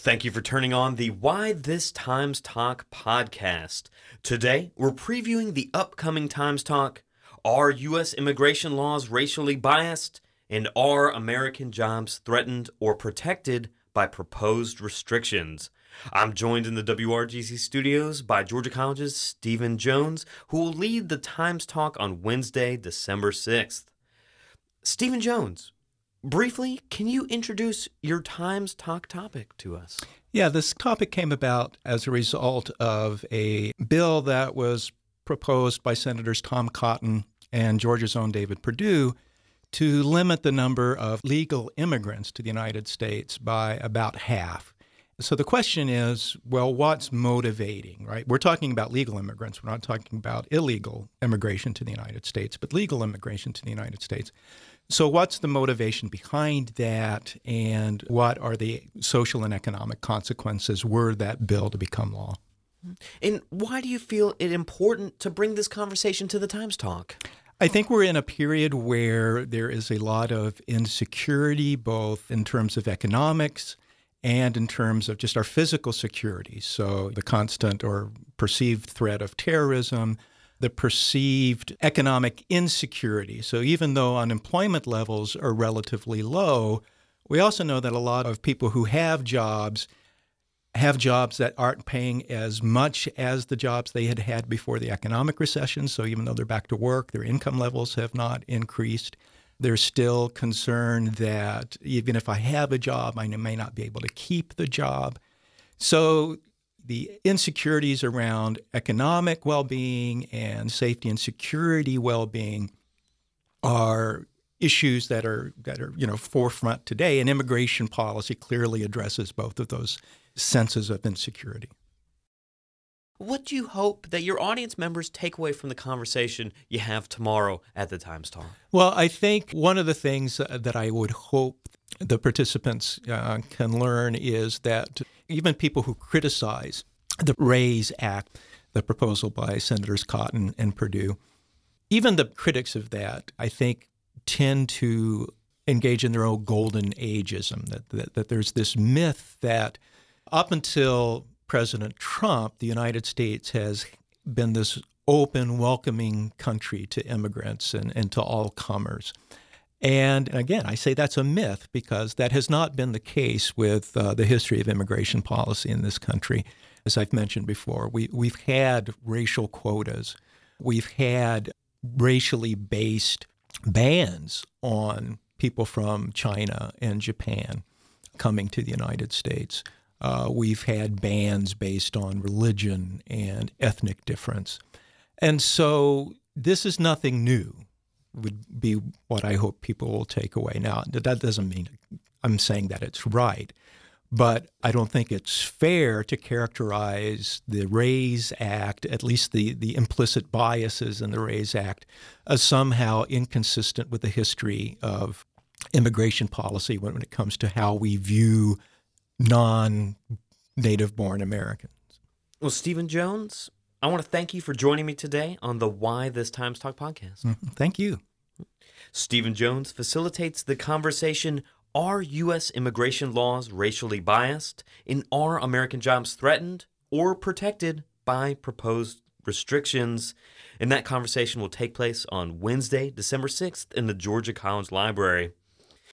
Thank you for turning on the Why This Times Talk podcast. Today, we're previewing the upcoming Times Talk Are U.S. immigration laws racially biased? And are American jobs threatened or protected by proposed restrictions? I'm joined in the WRGC studios by Georgia College's Steven Jones, who will lead the Times Talk on Wednesday, December 6th. Steven Jones, briefly, can you introduce your Times Talk topic to us? Yeah, this topic came about as a result of a bill that was proposed by Senators Tom Cotton and Georgia's own David Perdue to limit the number of legal immigrants to the United States by about half. So the question is well, what's motivating, right? We're talking about legal immigrants. We're not talking about illegal immigration to the United States, but legal immigration to the United States. So, what's the motivation behind that, and what are the social and economic consequences were that bill to become law? Mm-hmm. And why do you feel it important to bring this conversation to the Times Talk? I think we're in a period where there is a lot of insecurity, both in terms of economics and in terms of just our physical security. So, the constant or perceived threat of terrorism, the perceived economic insecurity. So even though unemployment levels are relatively low, we also know that a lot of people who have jobs have jobs that aren't paying as much as the jobs they had had before the economic recession. So even though they're back to work, their income levels have not increased. There's still concern that even if I have a job, I may not be able to keep the job. So the insecurities around economic well being and safety and security well being are issues that are that are you know forefront today and immigration policy clearly addresses both of those senses of insecurity what do you hope that your audience members take away from the conversation you have tomorrow at the times talk? Well i think one of the things that i would hope the participants uh, can learn is that even people who criticize the RAISE Act, the proposal by Senators Cotton and Perdue, even the critics of that, I think, tend to engage in their own golden ageism, that, that, that there's this myth that up until President Trump, the United States has been this open, welcoming country to immigrants and, and to all comers. And again, I say that's a myth because that has not been the case with uh, the history of immigration policy in this country. As I've mentioned before, we, we've had racial quotas, we've had racially based bans on people from China and Japan coming to the United States. Uh, we've had bans based on religion and ethnic difference. And so this is nothing new would be what I hope people will take away. Now, that doesn't mean I'm saying that it's right, but I don't think it's fair to characterize the RAISE Act, at least the, the implicit biases in the RAISE Act, as somehow inconsistent with the history of immigration policy when, when it comes to how we view non native born Americans. Well, Steven Jones, I want to thank you for joining me today on the Why This Times Talk podcast. Mm-hmm. Thank you. Steven Jones facilitates the conversation Are U.S. immigration laws racially biased? And are American jobs threatened or protected by proposed restrictions? And that conversation will take place on Wednesday, December 6th in the Georgia College Library.